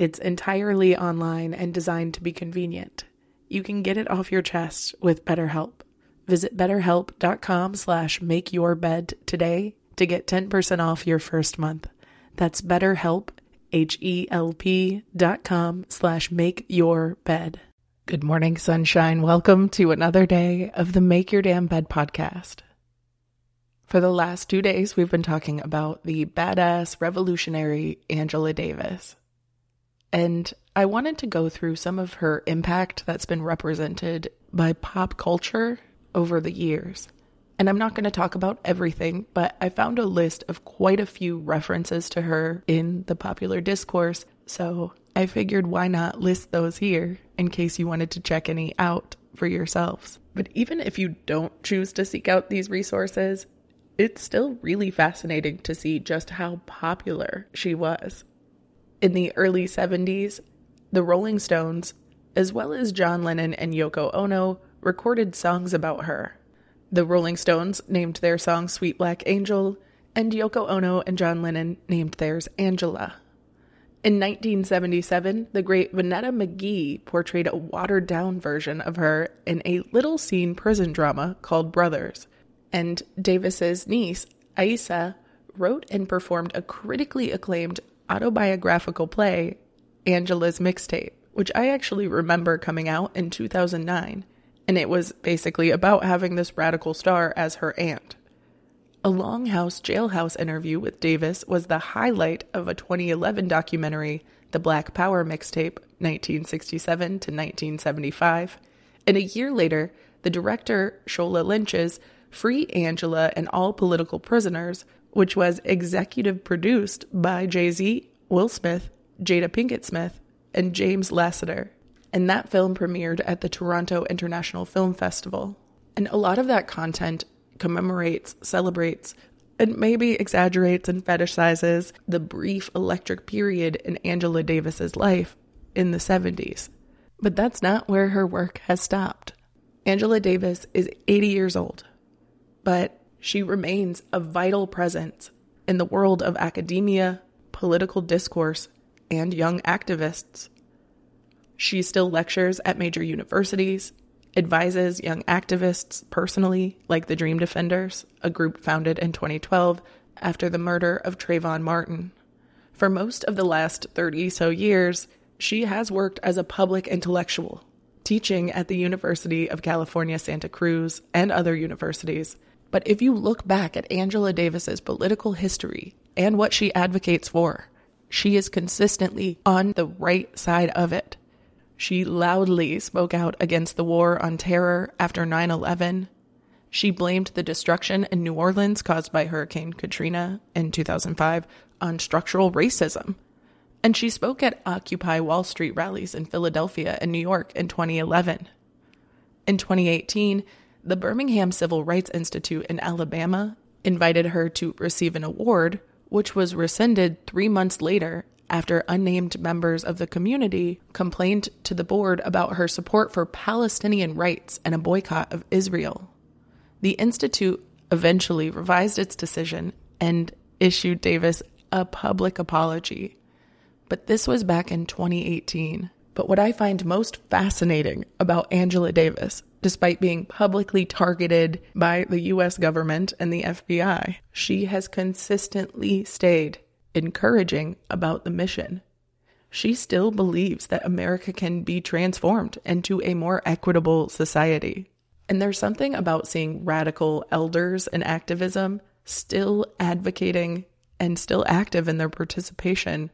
It's entirely online and designed to be convenient. You can get it off your chest with BetterHelp. Visit betterhelp.com slash make your bed today to get 10% off your first month. That's betterhelp, H-E-L-P dot com slash make your bed. Good morning, sunshine. Welcome to another day of the Make Your Damn Bed podcast. For the last two days, we've been talking about the badass revolutionary Angela Davis. And I wanted to go through some of her impact that's been represented by pop culture over the years. And I'm not going to talk about everything, but I found a list of quite a few references to her in the popular discourse. So I figured why not list those here in case you wanted to check any out for yourselves. But even if you don't choose to seek out these resources, it's still really fascinating to see just how popular she was. In the early 70s, the Rolling Stones, as well as John Lennon and Yoko Ono, recorded songs about her. The Rolling Stones named their song Sweet Black Angel, and Yoko Ono and John Lennon named theirs Angela. In 1977, the great Vonetta McGee portrayed a watered down version of her in a little seen prison drama called Brothers, and Davis's niece, Eisa, wrote and performed a critically acclaimed autobiographical play, Angela's Mixtape, which I actually remember coming out in 2009 and it was basically about having this radical star as her aunt. A Longhouse Jailhouse interview with Davis was the highlight of a 2011 documentary, The Black Power Mixtape, 1967 to 1975. And a year later, the director, Shola Lynch's Free Angela and All Political Prisoners, which was executive produced by Jay Z, Will Smith, Jada Pinkett Smith, and James Lassiter. and that film premiered at the Toronto International Film Festival. And a lot of that content commemorates, celebrates, and maybe exaggerates and fetishizes the brief electric period in Angela Davis's life in the 70s. But that's not where her work has stopped. Angela Davis is 80 years old, but she remains a vital presence in the world of academia, political discourse, and young activists. She still lectures at major universities, advises young activists personally, like the Dream Defenders, a group founded in 2012 after the murder of Trayvon Martin. For most of the last 30 so years, she has worked as a public intellectual, teaching at the University of California, Santa Cruz, and other universities. But if you look back at Angela Davis's political history and what she advocates for, she is consistently on the right side of it. She loudly spoke out against the war on terror after 9 11. She blamed the destruction in New Orleans caused by Hurricane Katrina in 2005 on structural racism. And she spoke at Occupy Wall Street rallies in Philadelphia and New York in 2011. In 2018, the Birmingham Civil Rights Institute in Alabama invited her to receive an award, which was rescinded three months later after unnamed members of the community complained to the board about her support for Palestinian rights and a boycott of Israel. The Institute eventually revised its decision and issued Davis a public apology. But this was back in 2018. But what I find most fascinating about Angela Davis, despite being publicly targeted by the US government and the FBI, she has consistently stayed encouraging about the mission. She still believes that America can be transformed into a more equitable society. And there's something about seeing radical elders and activism still advocating and still active in their participation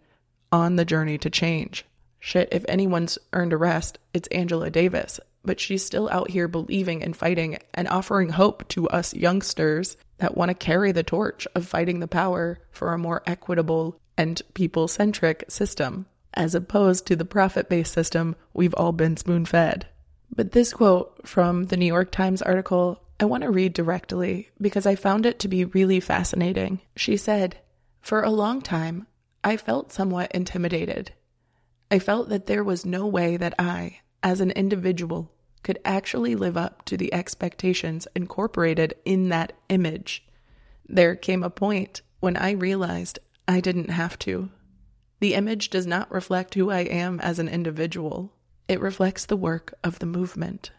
on the journey to change. Shit, if anyone's earned a rest, it's Angela Davis. But she's still out here believing and fighting and offering hope to us youngsters that want to carry the torch of fighting the power for a more equitable and people centric system, as opposed to the profit based system we've all been spoon fed. But this quote from the New York Times article, I want to read directly because I found it to be really fascinating. She said, For a long time, I felt somewhat intimidated. I felt that there was no way that I, as an individual, could actually live up to the expectations incorporated in that image. There came a point when I realized I didn't have to. The image does not reflect who I am as an individual, it reflects the work of the movement.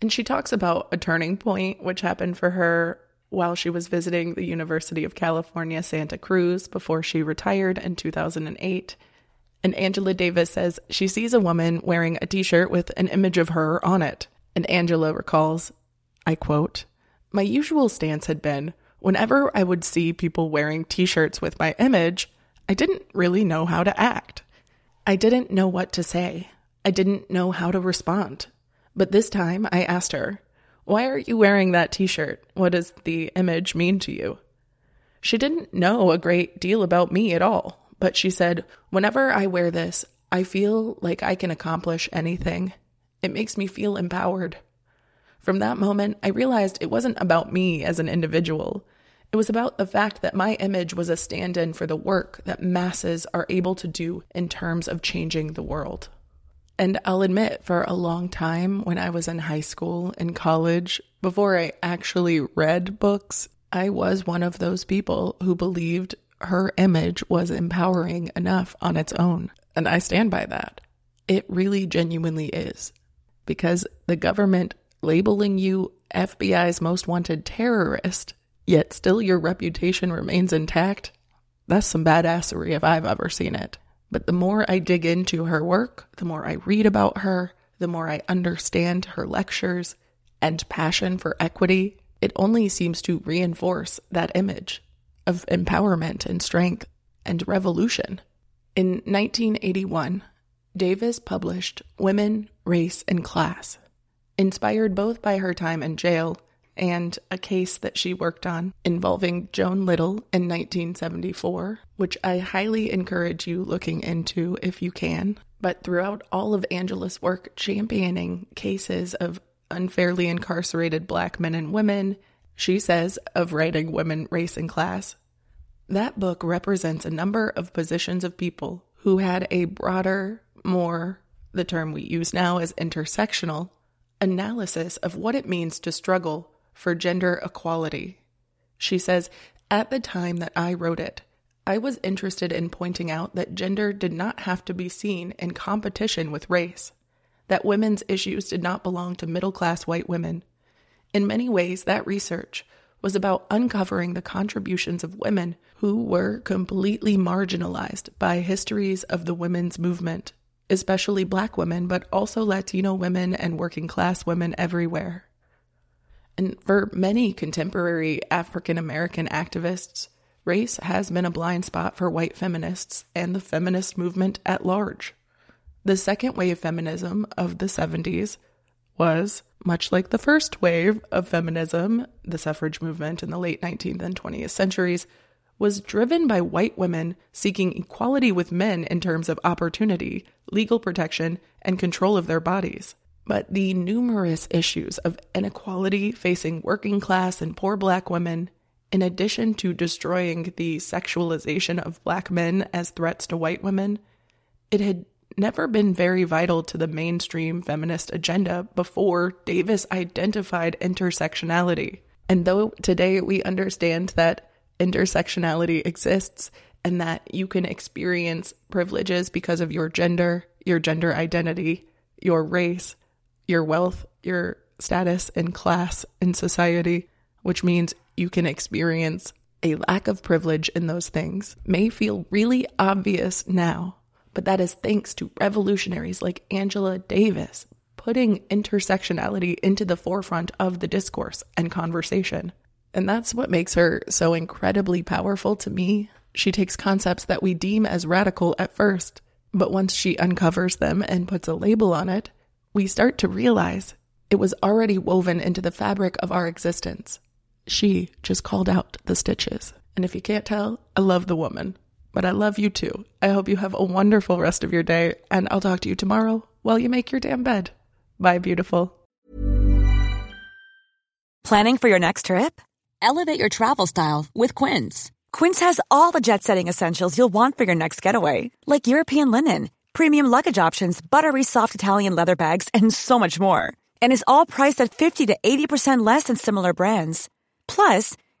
And she talks about a turning point which happened for her while she was visiting the University of California, Santa Cruz before she retired in 2008 and Angela Davis says she sees a woman wearing a t shirt with an image of her on it. And Angela recalls, I quote, My usual stance had been whenever I would see people wearing t shirts with my image, I didn't really know how to act. I didn't know what to say. I didn't know how to respond. But this time I asked her, Why are you wearing that t shirt? What does the image mean to you? She didn't know a great deal about me at all but she said, Whenever I wear this, I feel like I can accomplish anything. It makes me feel empowered. From that moment, I realized it wasn't about me as an individual. It was about the fact that my image was a stand in for the work that masses are able to do in terms of changing the world. And I'll admit, for a long time when I was in high school and college, before I actually read books, I was one of those people who believed her image was empowering enough on its own. And I stand by that. It really genuinely is. Because the government labeling you FBI's most wanted terrorist, yet still your reputation remains intact, that's some badassery if I've ever seen it. But the more I dig into her work, the more I read about her, the more I understand her lectures and passion for equity, it only seems to reinforce that image of empowerment and strength and revolution. In 1981, Davis published Women, Race, and Class, inspired both by her time in jail and a case that she worked on involving Joan Little in 1974, which I highly encourage you looking into if you can. But throughout all of Angela's work championing cases of unfairly incarcerated black men and women, she says of writing Women, Race, and Class. That book represents a number of positions of people who had a broader, more, the term we use now is intersectional, analysis of what it means to struggle for gender equality. She says, At the time that I wrote it, I was interested in pointing out that gender did not have to be seen in competition with race, that women's issues did not belong to middle class white women. In many ways, that research was about uncovering the contributions of women who were completely marginalized by histories of the women's movement, especially black women, but also Latino women and working class women everywhere. And for many contemporary African American activists, race has been a blind spot for white feminists and the feminist movement at large. The second wave feminism of the 70s was, much like the first wave of feminism, the suffrage movement in the late 19th and 20th centuries, was driven by white women seeking equality with men in terms of opportunity, legal protection, and control of their bodies. But the numerous issues of inequality facing working class and poor black women, in addition to destroying the sexualization of black men as threats to white women, it had never been very vital to the mainstream feminist agenda before Davis identified intersectionality. And though today we understand that intersectionality exists and that you can experience privileges because of your gender, your gender identity, your race, your wealth, your status and class in society, which means you can experience a lack of privilege in those things, may feel really obvious now. But that is thanks to revolutionaries like Angela Davis putting intersectionality into the forefront of the discourse and conversation. And that's what makes her so incredibly powerful to me. She takes concepts that we deem as radical at first, but once she uncovers them and puts a label on it, we start to realize it was already woven into the fabric of our existence. She just called out the stitches. And if you can't tell, I love the woman. But I love you too. I hope you have a wonderful rest of your day, and I'll talk to you tomorrow while you make your damn bed. Bye, beautiful. Planning for your next trip? Elevate your travel style with Quince. Quince has all the jet setting essentials you'll want for your next getaway, like European linen, premium luggage options, buttery soft Italian leather bags, and so much more. And is all priced at 50 to 80% less than similar brands. Plus,